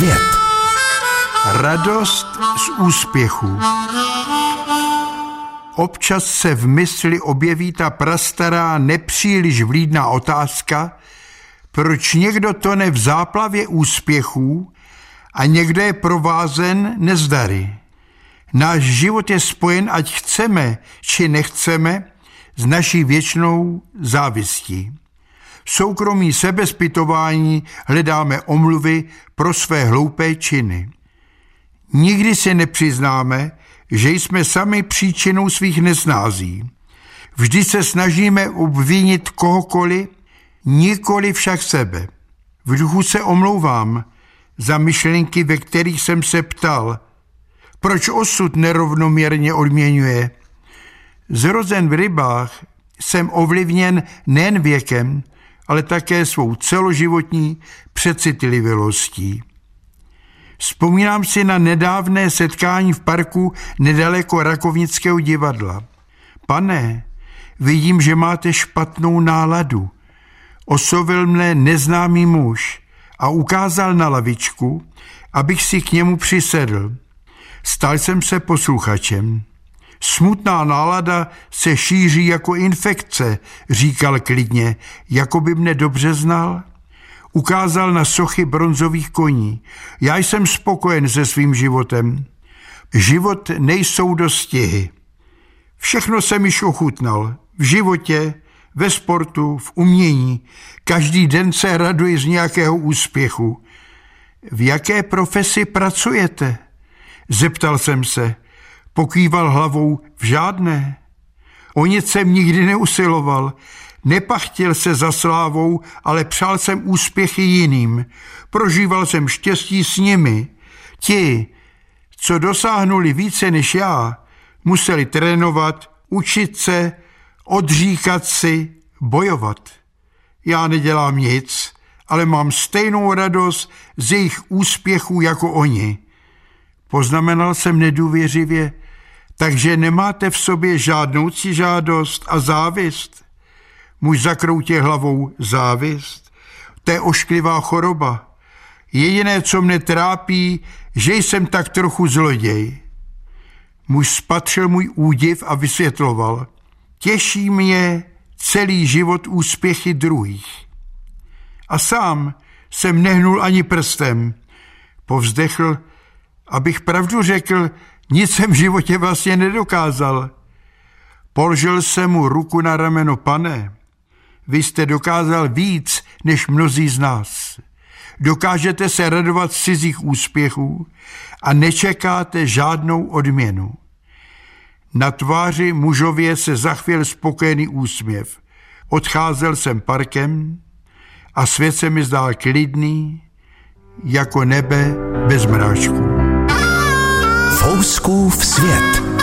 svět. Radost z úspěchu. Občas se v mysli objeví ta prastará, nepříliš vlídná otázka, proč někdo tone v záplavě úspěchů a někdo je provázen nezdary. Náš život je spojen, ať chceme či nechceme, s naší věčnou závistí. Soukromí sebezpitování hledáme omluvy pro své hloupé činy. Nikdy si nepřiznáme, že jsme sami příčinou svých nesnází. Vždy se snažíme obvinit kohokoliv, nikoli však sebe. V duchu se omlouvám za myšlenky, ve kterých jsem se ptal, proč osud nerovnoměrně odměňuje. Zrozen v rybách jsem ovlivněn nejen věkem, ale také svou celoživotní přecitlivělostí. Vzpomínám si na nedávné setkání v parku nedaleko Rakovnického divadla. Pane, vidím, že máte špatnou náladu. Osovil mne neznámý muž a ukázal na lavičku, abych si k němu přisedl. Stal jsem se posluchačem. Smutná nálada se šíří jako infekce, říkal klidně, jako by mne dobře znal. Ukázal na sochy bronzových koní. Já jsem spokojen se svým životem. Život nejsou dostihy. Všechno jsem již ochutnal. V životě, ve sportu, v umění. Každý den se raduji z nějakého úspěchu. V jaké profesi pracujete? Zeptal jsem se. Pokýval hlavou v žádné. O nic jsem nikdy neusiloval. Nepachtil se za slávou, ale přál jsem úspěchy jiným. Prožíval jsem štěstí s nimi. Ti, co dosáhnuli více než já, museli trénovat, učit se, odříkat si, bojovat. Já nedělám nic, ale mám stejnou radost z jejich úspěchů jako oni. Poznamenal jsem nedůvěřivě, takže nemáte v sobě žádnou žádost a závist. Muž zakroutě hlavou závist. To je ošklivá choroba. Jediné, co mne trápí, že jsem tak trochu zloděj. Muž spatřil můj údiv a vysvětloval. Těší mě celý život úspěchy druhých. A sám jsem nehnul ani prstem. Povzdechl, abych pravdu řekl, nic jsem v životě vlastně nedokázal. Položil jsem mu ruku na rameno, pane, vy jste dokázal víc než mnozí z nás. Dokážete se radovat z cizích úspěchů a nečekáte žádnou odměnu. Na tváři mužově se zachvěl spokojený úsměv. Odcházel jsem parkem a svět se mi zdál klidný, jako nebe bez mráčků. Fouskův svět.